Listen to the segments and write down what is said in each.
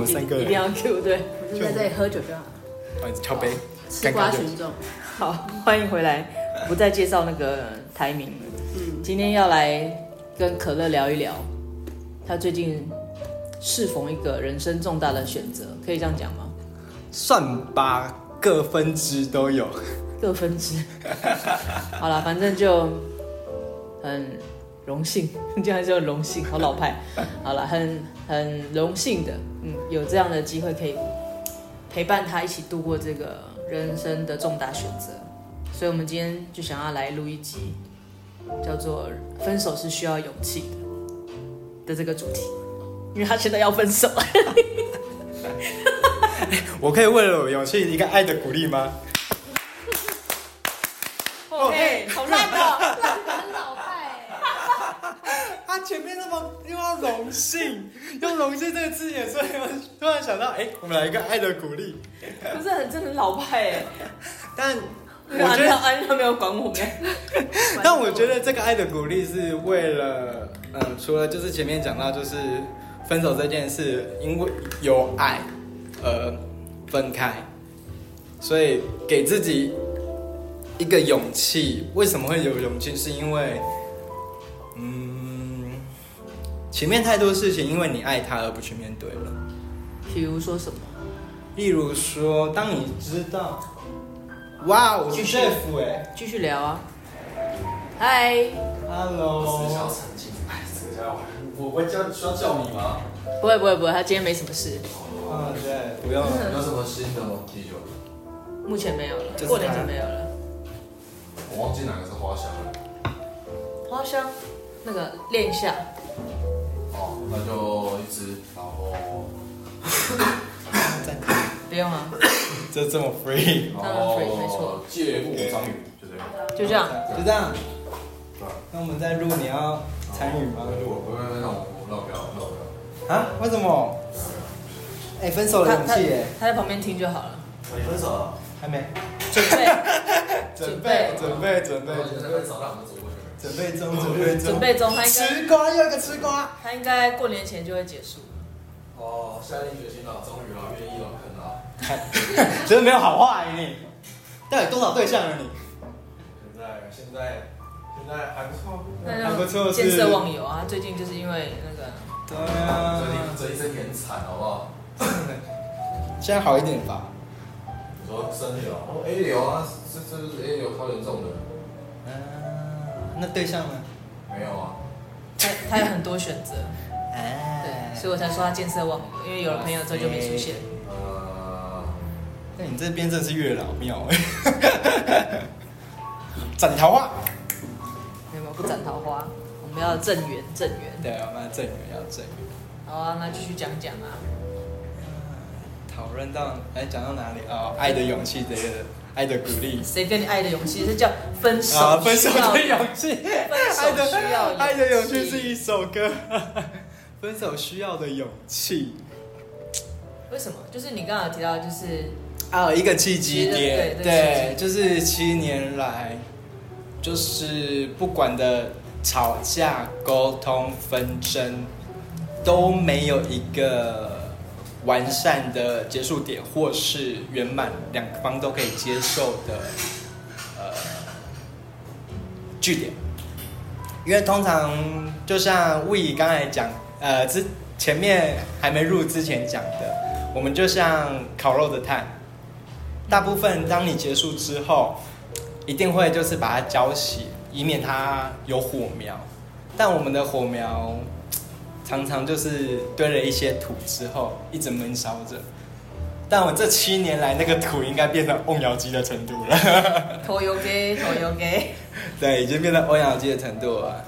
们三个人，一定要 Q 对，我就在这里喝酒就好。不好意思，敲杯。吃瓜群众，好，欢迎回来。不再介绍那个台名了。嗯，今天要来跟可乐聊一聊，他最近适逢一个人生重大的选择，可以这样讲吗？算吧，各分支都有。各分支。好了，反正就很荣幸，今天还是很荣幸，好老派。好了，很很荣幸的，嗯，有这样的机会可以陪伴他一起度过这个人生的重大选择，所以我们今天就想要来录一集，叫做“分手是需要勇气的”的这个主题，因为他现在要分手。我可以为了勇气一个爱的鼓励吗？OK，好烂的，很老派。他前面那么又要荣幸，用荣幸这个字眼，所以我突然想到，哎，我们来一个爱的鼓励。不是很真的很老派哎，但我觉得安他没有管我们。但我觉得这个爱的鼓励是为了，嗯，除了就是前面讲到就是分手这件事，因为有爱而分开，所以给自己。一个勇气，为什么会有勇气？是因为，嗯，前面太多事情，因为你爱他而不去面对了。比如说什么？例如说，当你知道，哇，我是 chef 哎，继续聊啊。嗨，Hello。我是想澄清，哎，这个家伙，我我叫需要叫你吗？不会不会不会，他今天没什么事。啊，对，不用。有什么新的吗？啤酒？目前没有了，过年就没有了。我忘记哪个是花香了。花香，那个练一下。哦，那就一支，然后。不用啊。就这么 free。当然 free，没错。芥末章鱼，就这样。就这样，就这样。那我们在录，你要参与吗？我不会，那我那我不要，那我不要。啊？为什么？哎，分手的勇气耶。他在旁边听就好了。你分手了？还没。准备。准备，准备，准备，准备，准备中，准备中，准备中。他应该吃瓜又一个吃瓜，他应该过年前就会结束。哦，下定决心了，终于了，愿意了，可能。真的没有好话你，到底多少对象了你？现在，现在，现在还不错，还不错，见色忘友啊！最近就是因为那个，对啊，这一生很惨，好不好？现在好一点吧。说身体哦，A 流啊，这这是 A 流超严重的。嗯，那对象呢？没有啊。他他有很多选择。哎。对，所以我才说他见色忘友，因为有了朋友之后就没出现。呃，那你这边真是月老庙哎。斩桃花。没有，不斩桃花，我们要正缘，正缘。对，我们要正缘，要正缘。好啊，那继续讲讲啊。讨论到哎，讲到哪里哦？爱的勇气，这个爱的鼓励。谁给你爱的勇气？是叫分手。啊，分手的勇气。爱的需要。爱的勇气是一首歌。分手需要的勇气。为什么？就是你刚刚有提到，就是啊，一个契机点，对，就是七年来，就是不管的吵架、沟通、纷争，都没有一个。完善的结束点，或是圆满，两方都可以接受的呃句点。因为通常就像魏刚才讲，呃，之前面还没入之前讲的，我们就像烤肉的炭，大部分当你结束之后，一定会就是把它浇熄，以免它有火苗。但我们的火苗。常常就是堆了一些土之后，一直闷烧着。但我这七年来，那个土应该变成瓮窑鸡的程度了。拖油给，拖油给。对，已经变成瓮窑鸡的程度了。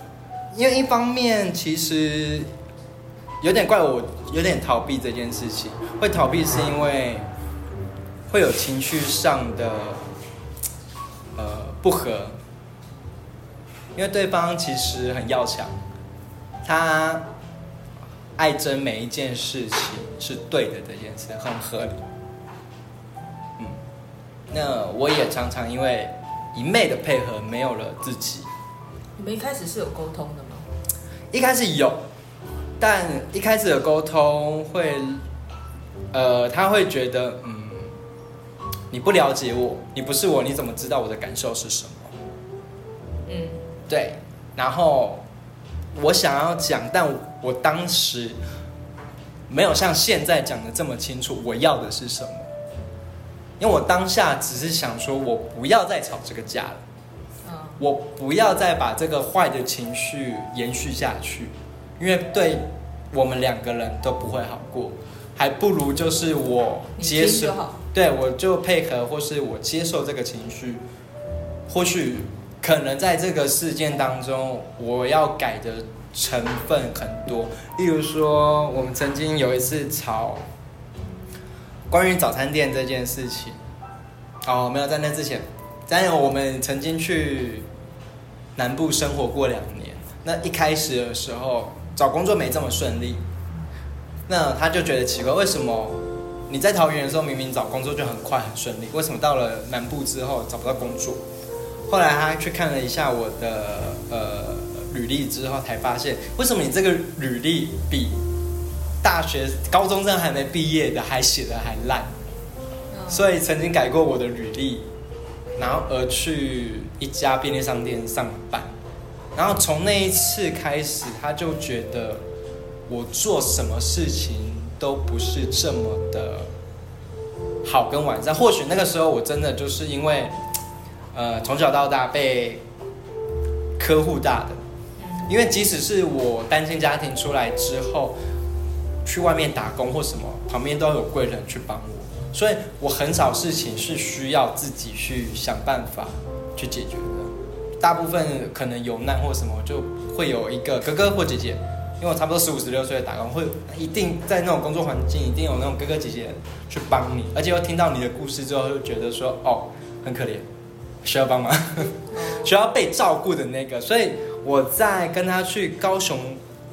因为一方面，其实有点怪我，有点逃避这件事情。会逃避是因为会有情绪上的呃不合，因为对方其实很要强，他。爱真每一件事情是对的，这件事很合理。嗯，那我也常常因为一昧的配合，没有了自己。你们一开始是有沟通的吗？一开始有，但一开始的沟通会呃，他会觉得，嗯，你不了解我，你不是我，你怎么知道我的感受是什么？嗯，对。然后我想要讲，但我当时没有像现在讲的这么清楚，我要的是什么？因为我当下只是想说，我不要再吵这个架了，我不要再把这个坏的情绪延续下去，因为对我们两个人都不会好过，还不如就是我接受，对，我就配合，或是我接受这个情绪，或许。可能在这个事件当中，我要改的成分很多。例如说，我们曾经有一次吵关于早餐店这件事情。哦，没有在那之前，在我们曾经去南部生活过两年。那一开始的时候，找工作没这么顺利。那他就觉得奇怪，为什么你在桃园的时候明明找工作就很快很顺利，为什么到了南部之后找不到工作？后来他去看了一下我的呃履历之后，才发现为什么你这个履历比大学高中生还没毕业的还写的还烂，所以曾经改过我的履历，然后而去一家便利商店上班，然后从那一次开始，他就觉得我做什么事情都不是这么的好跟完善。或许那个时候我真的就是因为。呃，从小到大被呵护大的，因为即使是我单亲家庭出来之后，去外面打工或什么，旁边都有贵人去帮我，所以我很少事情是需要自己去想办法去解决的。大部分可能有难或什么，就会有一个哥哥或姐姐，因为我差不多十五十六岁打工，会一定在那种工作环境，一定有那种哥哥姐姐去帮你，而且又听到你的故事之后，就觉得说哦，很可怜。需要帮忙，需要被照顾的那个，所以我在跟他去高雄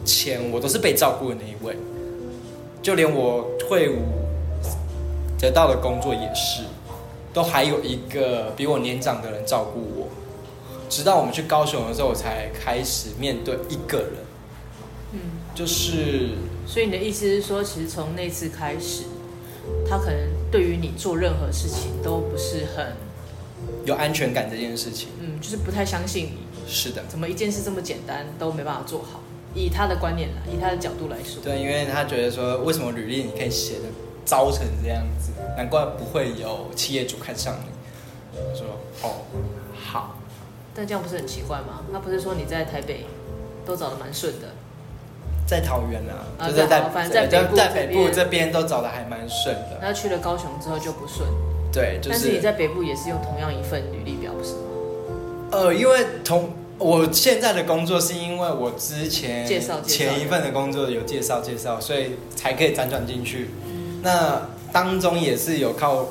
前，我都是被照顾的那一位，就连我退伍得到的工作也是，都还有一个比我年长的人照顾我，直到我们去高雄的时候，我才开始面对一个人，嗯，就是，所以你的意思是说，其实从那次开始，他可能对于你做任何事情都不是很。有安全感这件事情，嗯，就是不太相信你。是的，怎么一件事这么简单都没办法做好？以他的观念来，以他的角度来说，对，因为他觉得说，为什么履历你可以写的糟成这样子？难怪不会有企业主看上你。我说哦，好，但这样不是很奇怪吗？他不是说你在台北都找的蛮顺的，在桃园啊，就是在在北部在北部这边都找的还蛮顺的。那去了高雄之后就不顺。对，就是。但是你在北部也是用同样一份履历表，不是吗？呃，因为同我现在的工作是因为我之前介绍前一份的工作有介绍介绍，所以才可以辗转进去。嗯。那当中也是有靠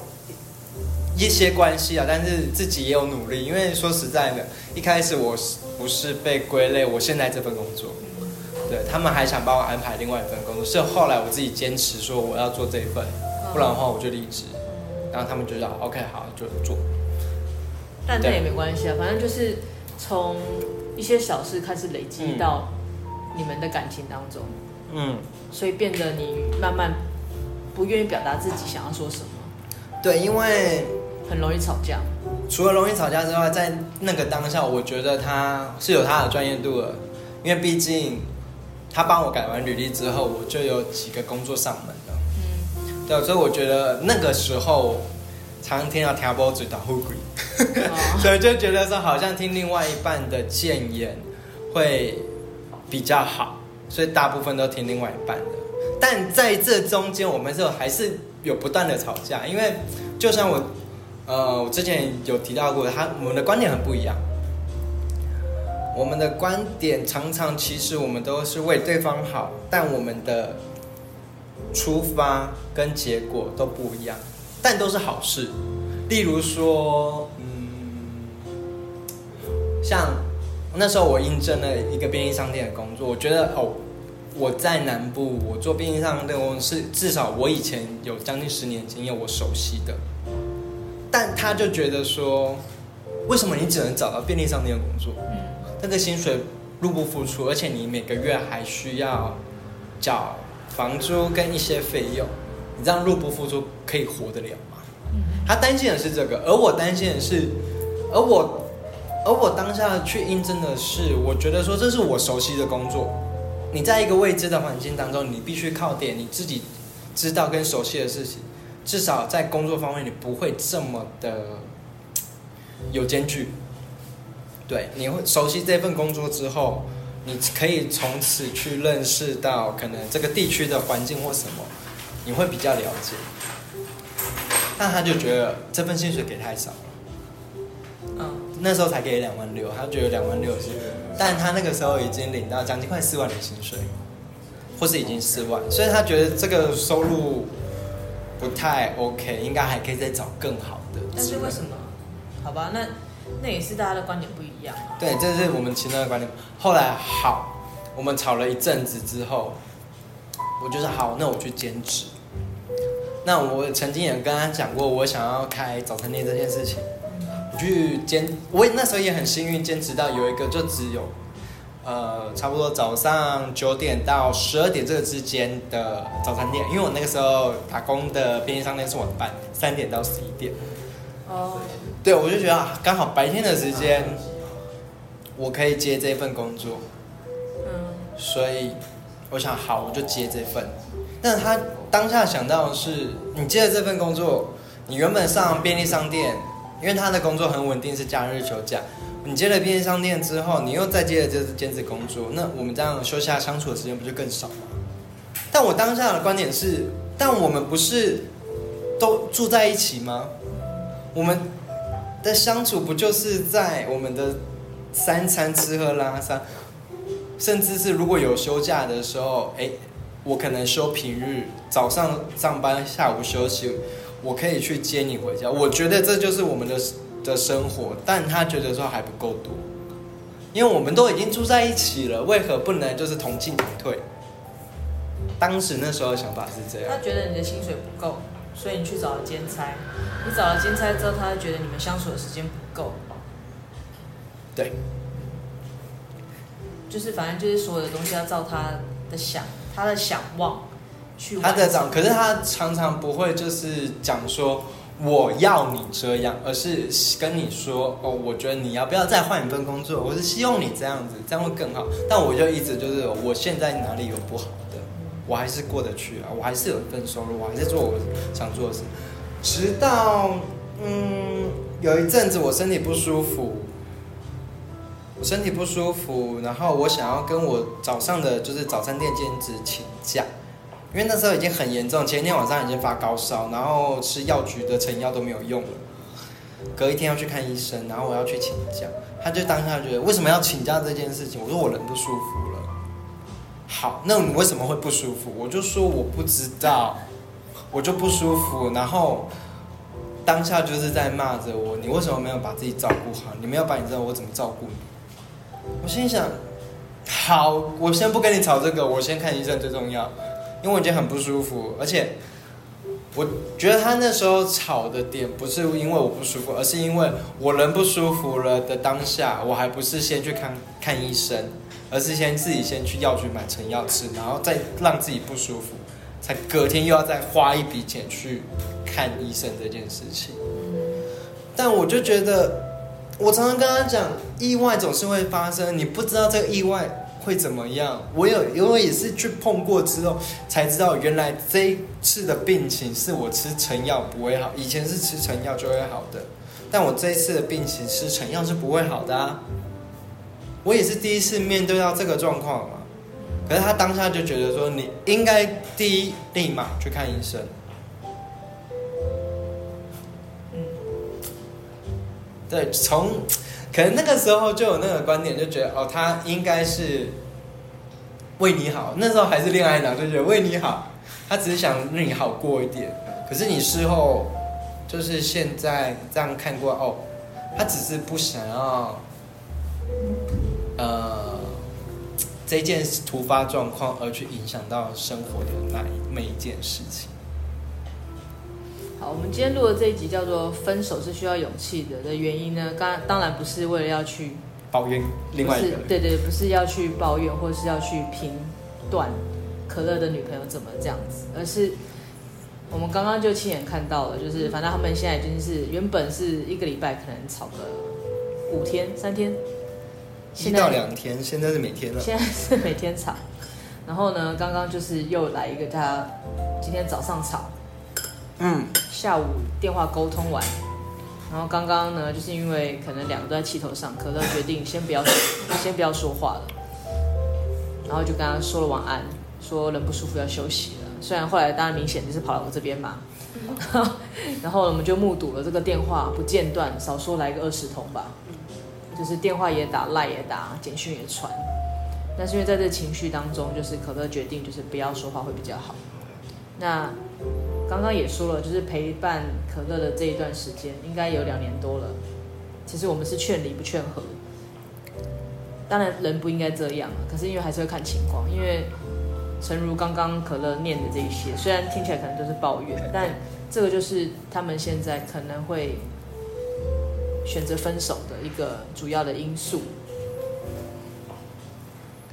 一些关系啊，但是自己也有努力。因为说实在的，一开始我是不是被归类我现在这份工作？嗯。对，他们还想帮我安排另外一份工作，是后来我自己坚持说我要做这一份，不然的话我就离职。然后他们就说 OK，好，就做。但那也没关系啊，反正就是从一些小事开始累积到你们的感情当中，嗯，所以变得你慢慢不愿意表达自己想要说什么。对，因为很容易吵架。除了容易吵架之外，在那个当下，我觉得他是有他的专业度的，因为毕竟他帮我改完履历之后，我就有几个工作上门。对，所以我觉得那个时候常常听到调波嘴打呼鬼，所以就觉得说好像听另外一半的谏言会比较好，所以大部分都听另外一半的。但在这中间，我们是还是有不断的吵架，因为就像我呃，我之前有提到过，他我们的观点很不一样，我们的观点常常其实我们都是为对方好，但我们的。出发跟结果都不一样，但都是好事。例如说，嗯，像那时候我应征了一个便利商店的工作，我觉得哦，我在南部，我做便利商店工作是至少我以前有将近十年经验，我熟悉的。但他就觉得说，为什么你只能找到便利商店的工作？嗯，那个薪水入不敷出，而且你每个月还需要缴。房租跟一些费用，你这样入不敷出可以活得了吗？他担心的是这个，而我担心的是，而我，而我当下去应征的是，我觉得说这是我熟悉的工作。你在一个未知的环境当中，你必须靠点你自己知道跟熟悉的事情，至少在工作方面你不会这么的有间距。对，你会熟悉这份工作之后，你可以从此去认识到可能这个地区的环境或什么，你会比较了解。但他就觉得这份薪水给太少了，嗯，那时候才给两万六，他觉得两万六是，但他那个时候已经领到将近快四万的薪水，或是已经四万，所以他觉得这个收入不太 OK，应该还可以再找更好的。但是为什么？好吧，那那也是大家的观点不一样。对，这是我们其他的观点。后来好，我们吵了一阵子之后，我就是好，那我去兼职。那我曾经也跟他讲过，我想要开早餐店这件事情。我去兼，我那时候也很幸运，兼职到有一个就只有，呃，差不多早上九点到十二点这个之间的早餐店。因为我那个时候打工的便利商店是晚班，三点到十一点。哦。对，我就觉得刚好白天的时间，我可以接这份工作。嗯。所以我想，好，我就接这份。但是他当下想到的是，你接了这份工作，你原本上便利商店，因为他的工作很稳定，是假日休假。你接了便利商店之后，你又再接了这兼职工作，那我们这样休假相处的时间不就更少吗？但我当下的观点是，但我们不是都住在一起吗？我们的相处不就是在我们的三餐吃喝拉撒，甚至是如果有休假的时候，哎。我可能休平日，早上上班，下午休息，我可以去接你回家。我觉得这就是我们的的生活，但他觉得说还不够多，因为我们都已经住在一起了，为何不能就是同进同退？当时那时候的想法是这样。他觉得你的薪水不够，所以你去找了兼差。你找了兼差之后，他就觉得你们相处的时间不够。对。就是反正就是所有的东西要照他的想。他的想望，去他的长，可是他常常不会就是讲说我要你这样，而是跟你说哦，我觉得你要不要再换一份工作？我是希望你这样子，这样会更好。但我就一直就是我现在哪里有不好的，我还是过得去啊，我还是有一份收入，我还是做我想做的事。直到嗯有一阵子我身体不舒服。我身体不舒服，然后我想要跟我早上的就是早餐店兼职请假，因为那时候已经很严重，前一天晚上已经发高烧，然后吃药局的成药都没有用了，隔一天要去看医生，然后我要去请假，他就当下觉得为什么要请假这件事情，我说我人不舒服了。好，那你为什么会不舒服？我就说我不知道，我就不舒服，然后当下就是在骂着我，你为什么没有把自己照顾好？你没有把你知道我怎么照顾你？我心想，好，我先不跟你吵这个，我先看医生最重要，因为我已经很不舒服，而且我觉得他那时候吵的点不是因为我不舒服，而是因为我人不舒服了的当下，我还不是先去看看医生，而是先自己先去药局买成药吃，然后再让自己不舒服，才隔天又要再花一笔钱去看医生这件事情，但我就觉得。我常常跟他讲，意外总是会发生，你不知道这个意外会怎么样。我有，因为也是去碰过之后，才知道原来这一次的病情是我吃成药不会好，以前是吃成药就会好的，但我这一次的病情吃成药是不会好的啊。我也是第一次面对到这个状况嘛，可是他当下就觉得说，你应该第一立马去看医生。对，从可能那个时候就有那个观点，就觉得哦，他应该是为你好。那时候还是恋爱脑，就觉得为你好，他只是想让你好过一点。可是你事后就是现在这样看过哦，他只是不想要呃这件突发状况而去影响到生活的那每一件事情。好，我们今天录的这一集叫做“分手是需要勇气的”的原因呢，刚当然不是为了要去抱怨另外一个，对对，不是要去抱怨，或者是要去评断可乐的女朋友怎么这样子，而是我们刚刚就亲眼看到了，就是反正他们现在已经是原本是一个礼拜可能吵个五天三天，一到两天，现在是每天了。现在是每天吵，然后呢，刚刚就是又来一个他今天早上炒，嗯，下午电话沟通完，然后刚刚呢，就是因为可能两个都在气头上，可乐决定先不要 先不要说话了，然后就跟他说了晚安，说人不舒服要休息了。虽然后来当然明显就是跑到我这边嘛，然后我们就目睹了这个电话不间断，少说来个二十通吧，就是电话也打，赖也打，简讯也传。但是因为在这情绪当中，就是可乐决定就是不要说话会比较好。那刚刚也说了，就是陪伴可乐的这一段时间应该有两年多了。其实我们是劝离不劝和，当然人不应该这样，可是因为还是会看情况，因为。诚如刚刚可乐念的这一些，虽然听起来可能都是抱怨，但这个就是他们现在可能会选择分手的一个主要的因素。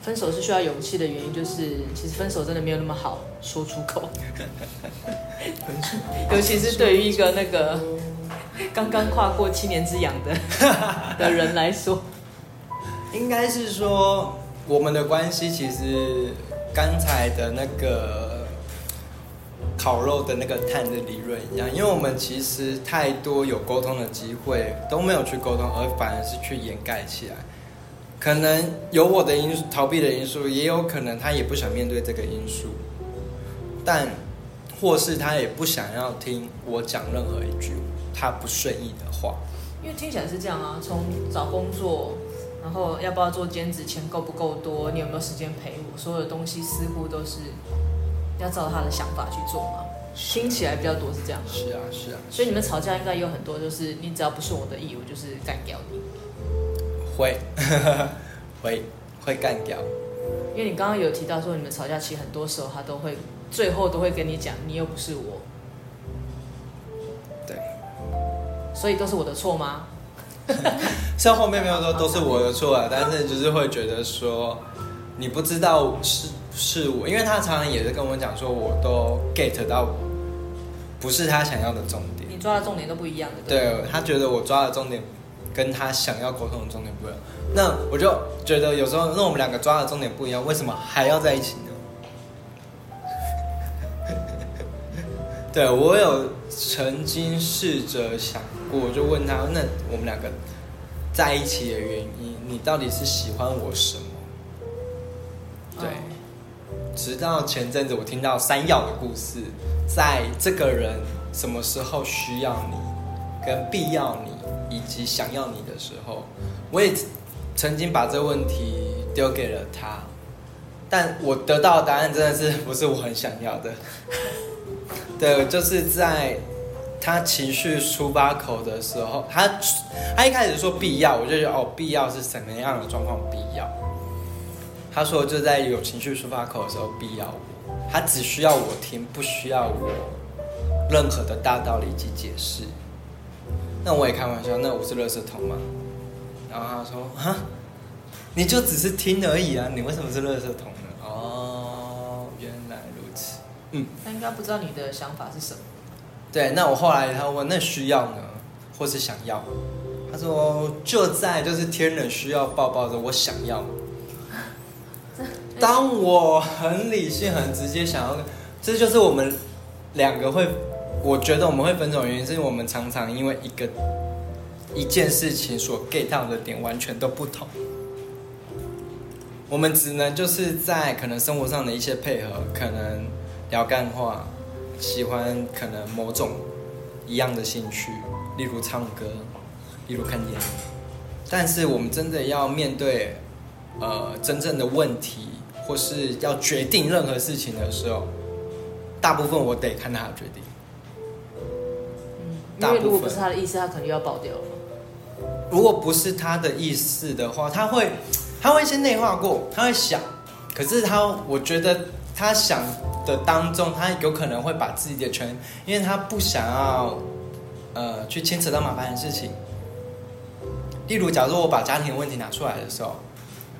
分手是需要勇气的原因，就是其实分手真的没有那么好说出口，尤其是对于一个那个刚刚跨过七年之痒的 的人来说，应该是说我们的关系其实。刚才的那个烤肉的那个碳的理论一样，因为我们其实太多有沟通的机会都没有去沟通，而反而是去掩盖起来。可能有我的因素，逃避的因素，也有可能他也不想面对这个因素，但或是他也不想要听我讲任何一句他不顺意的话。因为听起来是这样啊，从找工作。然后要不要做兼职？钱够不够多？你有没有时间陪我？所有的东西似乎都是要照他的想法去做嘛？听起来比较多是这样。是啊，是啊。所以你们吵架应该有很多，就是你只要不顺我的意，我就是干掉你。会，会，会干掉。因为你刚刚有提到说，你们吵架其实很多时候他都会最后都会跟你讲，你又不是我。对。所以都是我的错吗？像后面没有说都是我的错啊，但是就是会觉得说你不知道是是我，因为他常常也是跟我讲说，我都 get 到不是他想要的重点，你抓的重点都不一样的。对，对，他觉得我抓的重点跟他想要沟通的重点不一样，那我就觉得有时候那我们两个抓的重点不一样，为什么还要在一起呢？对，我有曾经试着想过，我就问他，那我们两个在一起的原因，你到底是喜欢我什么？对，直到前阵子我听到山药的故事，在这个人什么时候需要你，跟必要你，以及想要你的时候，我也曾经把这个问题丢给了他，但我得到的答案真的是不是我很想要的。对，就是在他情绪出发口的时候，他他一开始说必要，我就觉得哦，必要是什么样的状况必要？他说就在有情绪出发口的时候必要我，他只需要我听，不需要我任何的大道理及解释。那我也开玩笑，那我是垃圾桶吗？然后他说哈，你就只是听而已啊，你为什么是垃圾桶呢？哦，原来如此。嗯，他应该不知道你的想法是什么。对，那我后来他问，那需要呢，或是想要？他说就在就是天冷需要抱抱的，我想要。当我很理性、很直接想要，这就是我们两个会，我觉得我们会分手的原因，是因为我们常常因为一个一件事情所 get 到的点完全都不同。我们只能就是在可能生活上的一些配合，可能。聊干话，喜欢可能某种一样的兴趣，例如唱歌，例如看电影。但是我们真的要面对，呃，真正的问题，或是要决定任何事情的时候，大部分我得看他的决定。嗯，因为如果不是他的意思，他可能又要爆掉。如果不是他的意思的话，他会，他会先内化过，他会想。可是他，我觉得他想。的当中，他有可能会把自己的权，因为他不想要，呃，去牵扯到麻烦的事情。例如，假如我把家庭的问题拿出来的时候，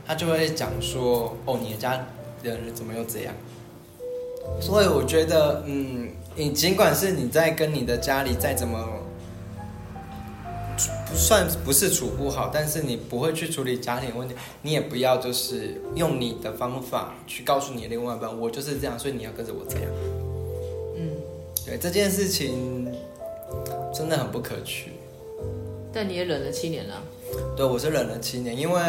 他就会讲说：“哦，你的家人怎么又这样？”所以我觉得，嗯，你尽管是你在跟你的家里再怎么不算不是处不好，但是你不会去处理家庭问题，你也不要就是用你的方法去告诉你的另外一半，我就是这样，所以你要跟着我这样。嗯，对，这件事情真的很不可取。但你也忍了七年了。对，我是忍了七年，因为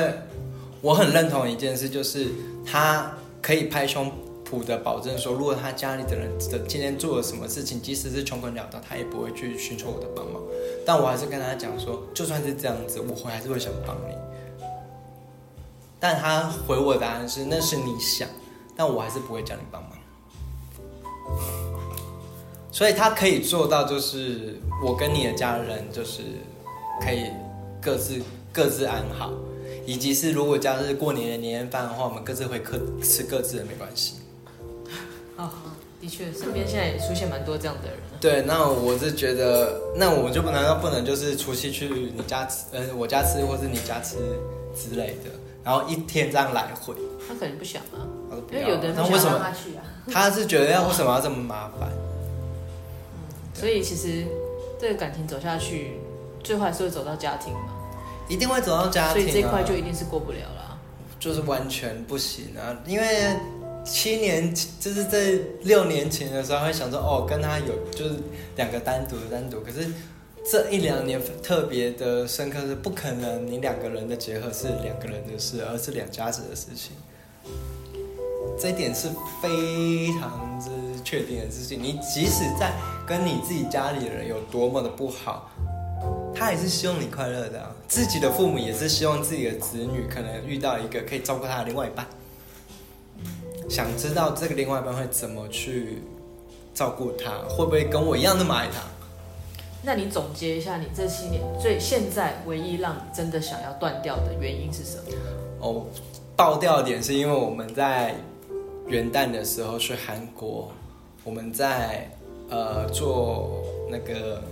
我很认同一件事，就是他可以拍胸脯的保证说，如果他家里的人的今天做了什么事情，即使是穷困潦倒，他也不会去寻求我的帮忙。但我还是跟他讲说，就算是这样子，我还是会想帮你。但他回我的答案是，那是你想，但我还是不会叫你帮忙。所以他可以做到，就是我跟你的家人，就是可以各自各自安好，以及是如果假日过年的年夜饭的话，我们各自会各吃各自的，没关系。哦，的确，身边现在也出现蛮多这样的人。对，那我是觉得，那我就不难道不能就是除夕去你家吃，呃，我家吃，或是你家吃之类的，然后一天这样来回。他可能不想啊，不因为有的人不想让他去啊。他是觉得要为什么要这么麻烦？嗯，所以其实这个感情走下去，最后还是会走到家庭嘛。一定会走到家庭啊，所以这块就一定是过不了了。就是完全不行啊，因为。七年就是在六年前的时候，会想说哦，跟他有就是两个单独的单独。可是这一两年特别的深刻，是不可能你两个人的结合是两个人的事，而是两家子的事情。这一点是非常之确定的事情。你即使在跟你自己家里的人有多么的不好，他也是希望你快乐的。自己的父母也是希望自己的子女可能遇到一个可以照顾他的另外一半。想知道这个另外一半会怎么去照顾他，会不会跟我一样那么爱他？那你总结一下，你这七年最现在唯一让你真的想要断掉的原因是什么？哦，爆掉点是因为我们在元旦的时候去韩国，我们在呃坐那个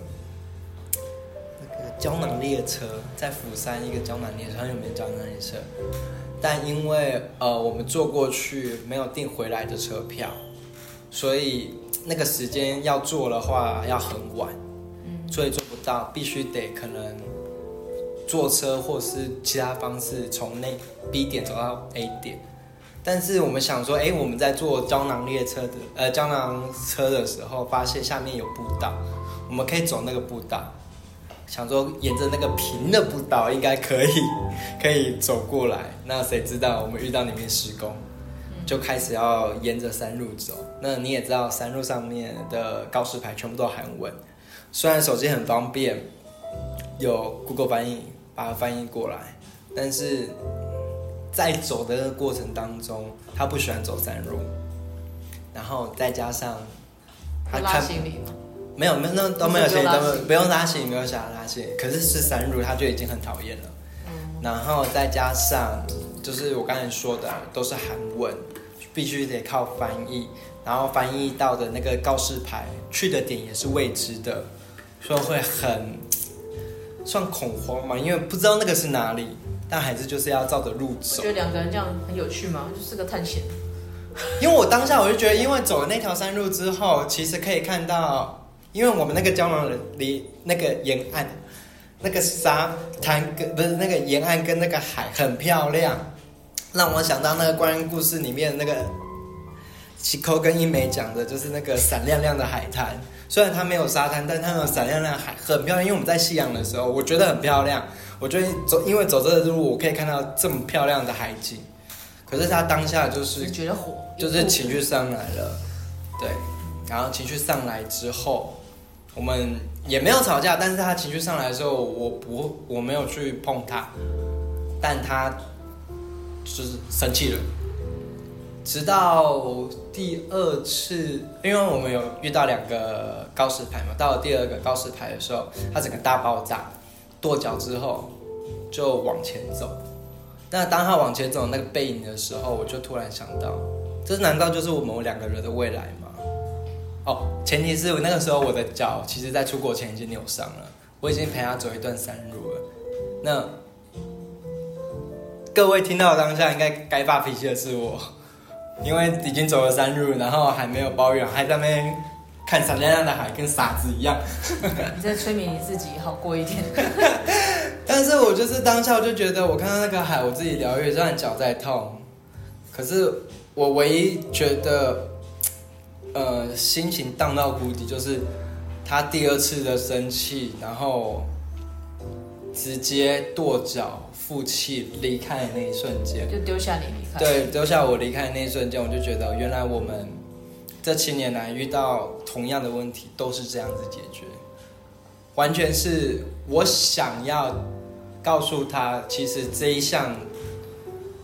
那个胶囊列车，在釜山一个胶囊列车，很有名的胶囊列车。但因为呃我们坐过去没有订回来的车票，所以那个时间要坐的话要很晚，所以做不到，必须得可能坐车或是其他方式从那 B 点走到 A 点。但是我们想说，哎，我们在坐胶囊列车的呃胶囊车的时候，发现下面有步道，我们可以走那个步道。想说沿着那个平的步道应该可以，可以走过来。那谁知道我们遇到里面施工，就开始要沿着山路走。那你也知道，山路上面的告示牌全部都韩文。虽然手机很方便，有 Google 翻译把它翻译过来，但是在走的过程当中，他不喜欢走山路，然后再加上他看。没有，没有，那都没有行李，都不用拉行李，没有想要拉行李。可是是山路，他就已经很讨厌了。嗯。然后再加上，就是我刚才说的，都是韩文，必须得靠翻译。然后翻译到的那个告示牌，去的点也是未知的，所以会很算恐慌嘛，因为不知道那个是哪里，但还是就是要照着路走。觉得两个人这样很有趣吗？就是个探险。因为我当下我就觉得，因为走了那条山路之后，其实可以看到。因为我们那个胶囊离那个沿岸，那个沙滩跟不是那个沿岸跟那个海很漂亮，让我想到那个观音故事里面那个齐扣跟英美讲的，就是那个闪亮亮的海滩。虽然它没有沙滩，但它有闪亮亮的海，很漂亮。因为我们在夕阳的时候，我觉得很漂亮。我觉得走，因为走这个路，我可以看到这么漂亮的海景。可是他当下就是觉得火，就是情绪上来了，对，然后情绪上来之后。我们也没有吵架，但是他情绪上来的时候，我不，我没有去碰他，但他就是生气了。直到第二次，因为我们有遇到两个告示牌嘛，到了第二个告示牌的时候，他整个大爆炸，跺脚之后就往前走。那当他往前走那个背影的时候，我就突然想到，这难道就是我们两个人的未来吗？哦，前提是我那个时候我的脚其实，在出国前已经扭伤了，我已经陪他走一段山路了。那各位听到当下应该该发脾气的是我，因为已经走了山路，然后还没有抱怨，还在那边看闪亮亮的海，跟傻子一样。你在催眠你自己，好过一点。但是我就是当下我就觉得，我看到那个海，我自己疗愈，虽然脚在痛，可是我唯一觉得，呃，心情荡到谷底，就是他第二次的生气，然后直接跺脚。负气离开的那一瞬间，就丢下你离开。对，丢下我离开的那一瞬间，我就觉得原来我们这七年来遇到同样的问题都是这样子解决，完全是我想要告诉他，其实这一项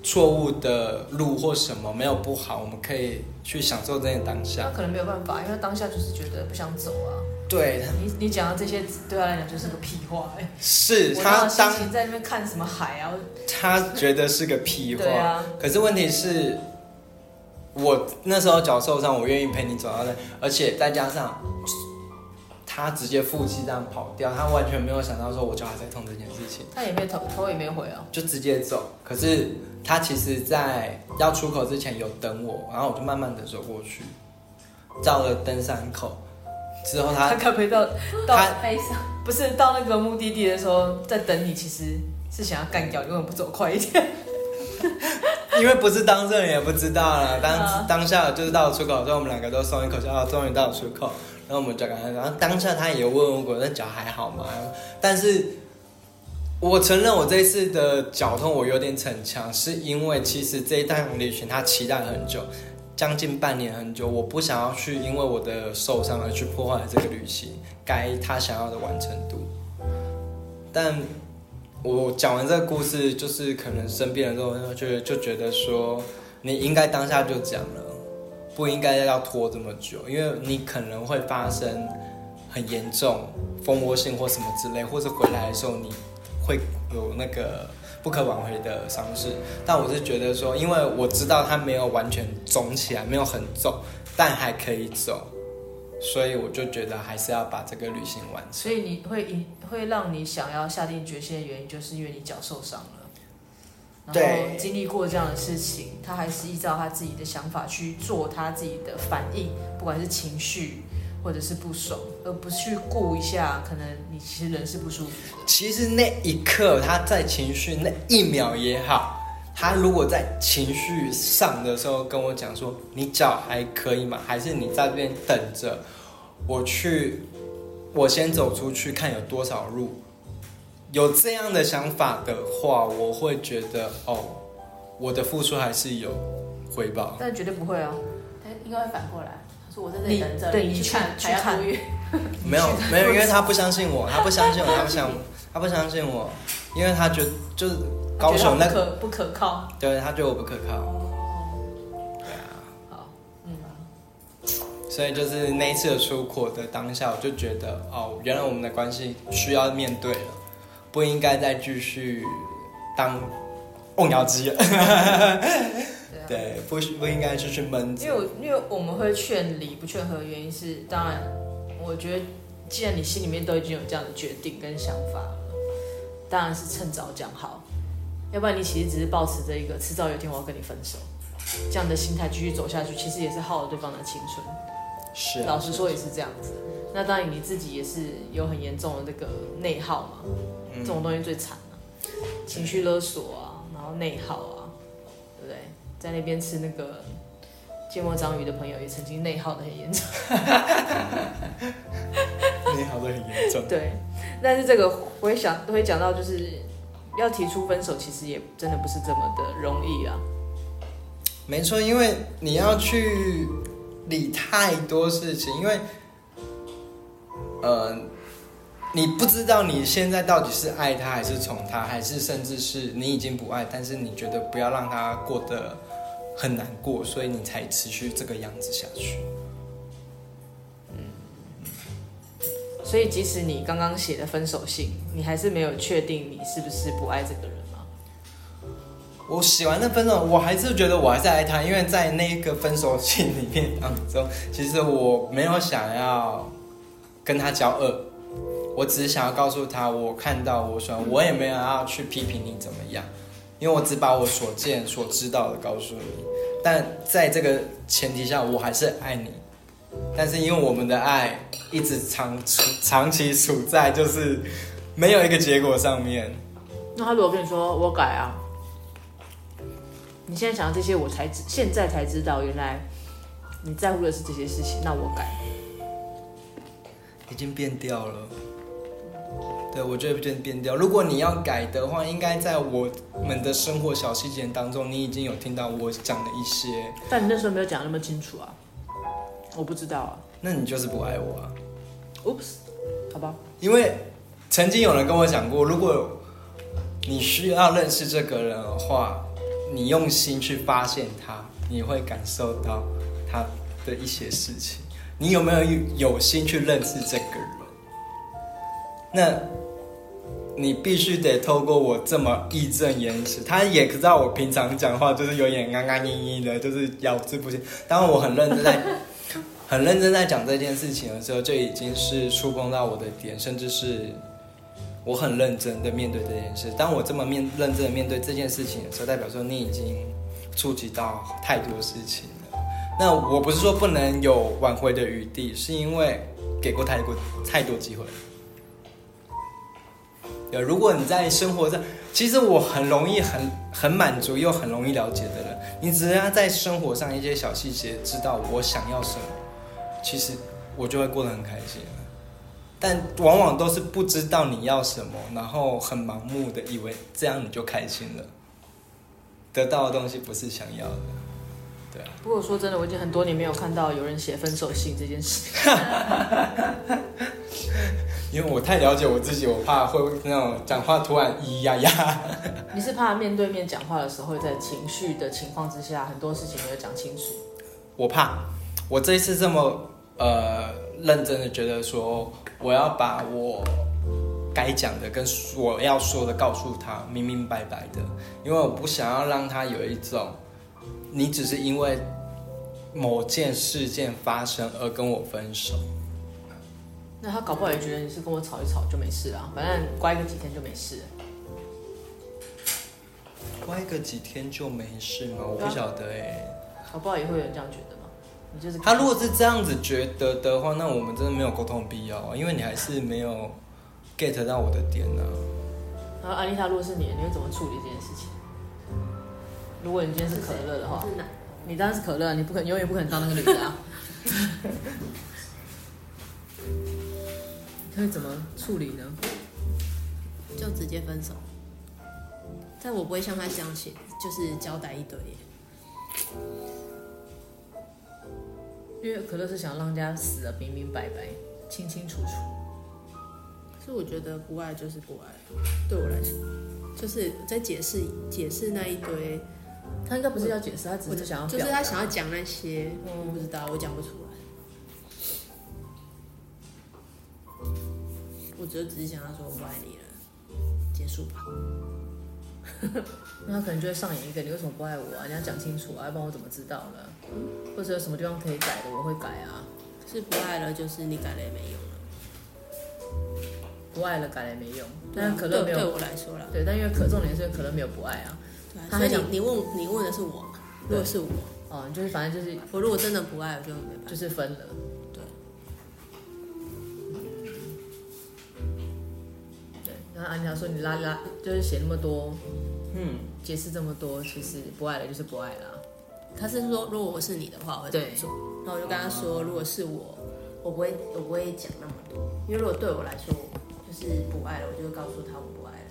错误的路或什么没有不好，我们可以去享受这些当下。他可能没有办法，因为当下就是觉得不想走啊。对你，你讲的这些对他来讲就是个屁话哎。是他当时在那边看什么海啊？他觉得是个屁话。可是问题是，我那时候脚受伤，我愿意陪你走到那，而且再加上他直接负气这样跑掉，他完全没有想到说我脚还在痛这件事情。他也没头头也没回啊，就直接走。可是他其实，在要出口之前有等我，然后我就慢慢的走过去，到了登山口。之后他他可以到到不是到那个目的地的时候在等你，其实是想要干掉，你为什么不走快一点？因为不是当事人也不知道啦，当当下就是到了出口之后，我们两个都松一口气，啊，终于到了出口，然后我们就赶快，然后当下他也问问我，那脚还好吗？但是我承认我这一次的脚痛我有点逞强，是因为其实这一趟旅行他期待很久。将近半年很久，我不想要去，因为我的受伤而去破坏这个旅行该他想要的完成度。但我讲完这个故事，就是可能身边人都就就觉得说，你应该当下就讲了，不应该要拖这么久，因为你可能会发生很严重蜂窝性或什么之类，或是回来的时候你会有那个。不可挽回的伤势，但我是觉得说，因为我知道他没有完全肿起来，没有很肿，但还可以走，所以我就觉得还是要把这个旅行完成。所以你会引会让你想要下定决心的原因，就是因为你脚受伤了，然后经历过这样的事情，他还是依照他自己的想法去做他自己的反应，不管是情绪。或者是不爽，而不去顾一下，可能你其实人是不舒服。其实那一刻他在情绪那一秒也好，他如果在情绪上的时候跟我讲说：“你脚还可以吗？还是你在这边等着我去？我先走出去看有多少路。”有这样的想法的话，我会觉得哦，我的付出还是有回报。但绝对不会哦，他应该会反过来。说我在这里等着，对你去看，去看。没有没有，因为他不相信我，他不相信我，他不想，他不相信我，因为他觉得就是高雄那个不可靠，对，他觉得我不可靠。对啊。好，嗯。所以就是那一次的出国的当下，我就觉得哦，原来我们的关系需要面对了，不应该再继续当瓮窑鸡了。对，不不应该就是闷。因为因为我们会劝离不劝和，原因是当然，我觉得既然你心里面都已经有这样的决定跟想法了，当然是趁早讲好，要不然你其实只是抱持着一个迟早有一天我要跟你分手这样的心态继续走下去，其实也是耗了对方的青春。是啊，老实说也是这样子。那当然你自己也是有很严重的那个内耗嘛，这种东西最惨了，情绪勒索啊，然后内耗啊。在那边吃那个芥末章鱼的朋友也曾经内耗的很严重，内耗的很严重。对，但是这个我会想都会讲到，就是要提出分手，其实也真的不是这么的容易啊。没错，因为你要去理太多事情，因为呃，你不知道你现在到底是爱他还是宠他，还是甚至是你已经不爱，但是你觉得不要让他过得。很难过，所以你才持续这个样子下去。嗯，所以即使你刚刚写的分手信，你还是没有确定你是不是不爱这个人吗？我写完那分手，我还是觉得我还是爱他，因为在那个分手信里面当中，其实我没有想要跟他交恶，我只是想要告诉他，我看到我说，我也没有要去批评你怎么样。因为我只把我所见所知道的告诉你，但在这个前提下，我还是爱你。但是因为我们的爱一直长处长期处在就是没有一个结果上面。那他如果跟你说我改啊，你现在想到这些，我才知现在才知道，原来你在乎的是这些事情。那我改，已经变掉了。对，我觉得变变掉。如果你要改的话，应该在我们的生活小细节当中，你已经有听到我讲的一些。但你那时候没有讲那么清楚啊，我不知道啊。那你就是不爱我啊？Oops，好吧。因为曾经有人跟我讲过，如果你需要认识这个人的话，你用心去发现他，你会感受到他的一些事情。你有没有有心去认识这个人？那。你必须得透过我这么义正言辞，他也知道我平常讲话就是有点干干硬硬的，就是咬字不清。当我很认真在、很认真在讲这件事情的时候，就已经是触碰到我的点，甚至是我很认真的面对这件事。当我这么面认真的面对这件事情的时候，代表说你已经触及到太多事情了。那我不是说不能有挽回的余地，是因为给过太过太多机会。如果你在生活上，其实我很容易很很满足又很容易了解的人，你只要在生活上一些小细节知道我想要什么，其实我就会过得很开心。但往往都是不知道你要什么，然后很盲目的以为这样你就开心了，得到的东西不是想要的，对啊。不过说真的，我已经很多年没有看到有人写分手信这件事。因为我太了解我自己，我怕会那种讲话突然咿呀呀。你是怕面对面讲话的时候，在情绪的情况之下，很多事情没有讲清楚。我怕，我这一次这么呃认真的觉得说，我要把我该讲的跟我要说的告诉他明明白白的，因为我不想要让他有一种，你只是因为某件事件发生而跟我分手。那他搞不好也觉得你是跟我吵一吵就没事了，反正乖个几天就没事。乖个几天就没事吗？我不晓得哎。搞不好也会有人这样觉得吗？你就是他如果是这样子觉得的话，那我们真的没有沟通的必要啊，因为你还是没有 get 到我的点呢。然后安丽塔，如果是你，你会怎么处理这件事情？如果你今天是可乐的话，你当然是可乐，你不可能永远不可能当那个女的啊。会怎么处理呢？就直接分手。但我不会像他这样写，就是交代一堆。因为可乐是想让人家死的明明白白、清清楚楚。所以我觉得不爱就是不爱，对我来说，就是在解释解释那一堆。他应该不是要解释，他只是想要，就是他想要讲那些，我不知道，我讲不出我只只是想要说我不爱你了，结束吧。那他可能就会上演一个你为什么不爱我啊？你要讲清楚啊，要不然我怎么知道呢？嗯、或者有什么地方可以改的，我会改啊。是不爱了，就是你改了也没用了。不爱了，改了也没用。但是可乐没有对，对我来说了。对，但因为可重点是可乐没有不爱啊。对啊，所以你你问你问的是我，如果是我，哦，就是反正就是我如果真的不爱，我就没办法，就是分了。那安妮说：“你拉拉就是写那么多，嗯，解释这么多，其实不爱了就是不爱了。他是说，如果我是你的话，我会怎么做。那我就跟他说，如果是我，我不会，我不会讲那么多，因为如果对我来说就是不爱了，我就会告诉他我不爱了。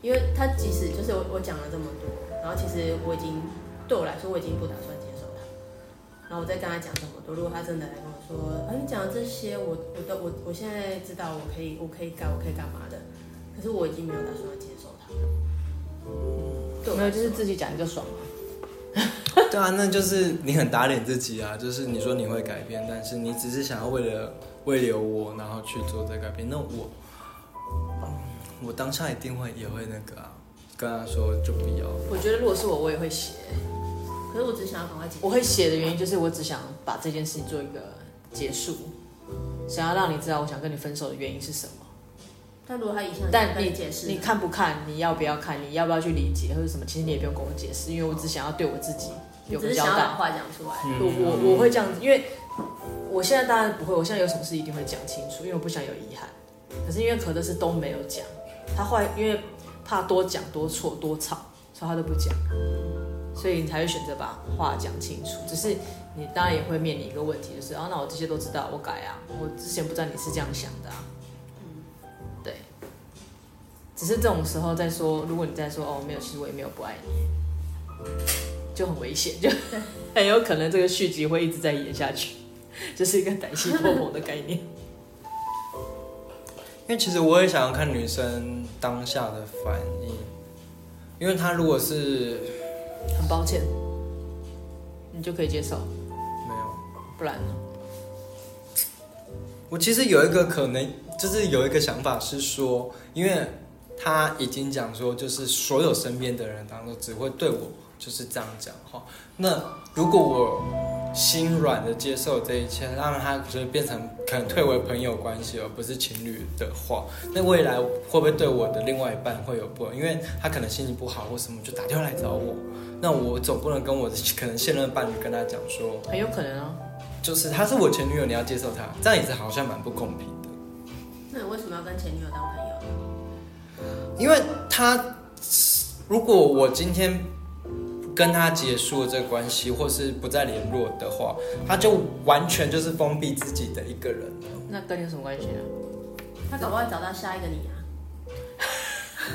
因为他即使就是我我讲了这么多，然后其实我已经对我来说我已经不打算接受他。然后我再跟他讲这么多，如果他真的来跟我。”说啊，你讲的这些，我我都我我现在知道，我可以我可以干，我可以干嘛的？可是我已经没有打算要接受他。对，没有，就是自己讲就爽了。对啊，那就是你很打脸自己啊！就是你说你会改变，但是你只是想要为了为了我，然后去做这改变。那我，我当下一定会也会那个啊，跟他说就不要。我觉得如果是我，我也会写。可是我只想要赶快解决。我会写的原因就是我只想把这件事情做一个。结束，想要让你知道我想跟你分手的原因是什么。但如果他以前，但你解释，你看不看，你要不要看，你要不要去理解或者什么？其实你也不用跟我解释，因为我只想要对我自己有个交代。把话讲出来。我我我会这样子，因为我现在当然不会，我现在有什么事一定会讲清楚，因为我不想有遗憾。可是因为可乐是都没有讲，他坏，因为怕多讲多错多吵，所以他都不讲，所以你才会选择把话讲清楚。只是你当然也会面临一个问题，就是啊，那我这些都知道，我改啊，我之前不知道你是这样想的啊。对只是这种时候再说，如果你再说哦，没有，其实我也没有不爱你，就很危险，就很有可能这个续集会一直在演下去，就是一个歹戏拖棚的概念。因为其实我也想要看女生当下的反应，因为她如果是很抱歉，你就可以接受，没有，不然呢？我其实有一个可能，就是有一个想法是说，因为。他已经讲说，就是所有身边的人当中，只会对我就是这样讲话。那如果我心软的接受这一切，让他就是变成可能退为朋友关系，而不是情侣的话，那未来会不会对我的另外一半会有不？因为他可能心情不好或什么，就打电话来找我。那我总不能跟我的可能现任伴侣跟他讲说，很有可能啊，就是他是我前女友，你要接受他，这样也是好像蛮不公平的。那你为什么要跟前女友当朋友？因为他，如果我今天跟他结束了这个关系，或是不再联络的话，他就完全就是封闭自己的一个人。那跟你有什么关系呢？他搞不好找到下一个你啊，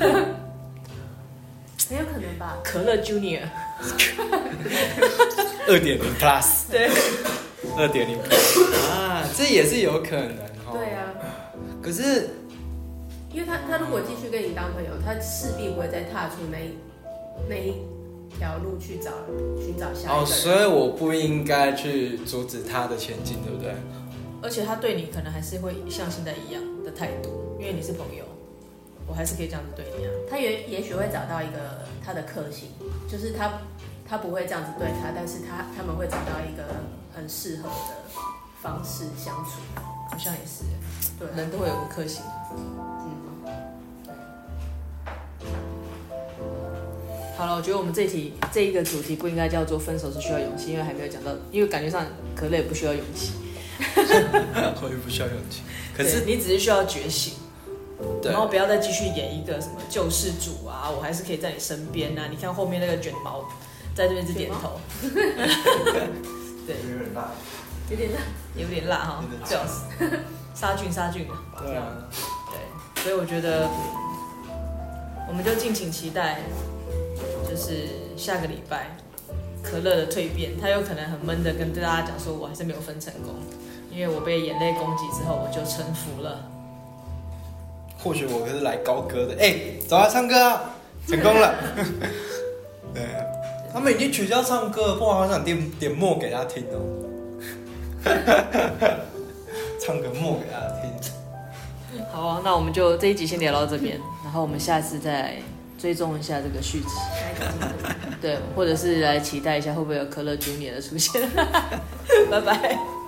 很有可能吧？可乐 Junior，二点零 Plus，对，二点零 Plus 啊，这也是有可能哈。对啊，可是。因为他他如果继续跟你当朋友，他势必不会再踏出那那一条路去找寻找下一个人。哦，所以我不应该去阻止他的前进，对不对？而且他对你可能还是会像现在一样的态度，因为你是朋友，我还是可以这样子对你啊。他也也许会找到一个他的克星，就是他他不会这样子对他，但是他他们会找到一个很适合的方式相处，好像也是，对，人都会有个克星。好了，我觉得我们这题这一个主题不应该叫做分手是需要勇气，因为还没有讲到，因为感觉上可乐也不需要勇气，我也不需要勇气。可是你只是需要觉醒，然后不要再继续演一个什么救世主啊，我还是可以在你身边啊。你看后面那个卷毛在这边是点头，对，有点辣，有点辣，有点辣哈，最好是杀菌杀菌啊，对啊，对，所以我觉得我们就敬请期待。就是下个礼拜，可乐的蜕变，他有可能很闷的跟大家讲说，我还是没有分成功，因为我被眼泪攻击之后，我就臣服了。或许我可是来高歌的，哎、欸，走啊，唱歌啊，成功了。对，他们已经取消唱歌了，不然好想点点默给他听哦。唱个默给他听。好啊，那我们就这一集先聊到这边，然后我们下次再。追踪一下这个续集，对，或者是来期待一下会不会有可乐 Junior 的出现，拜拜。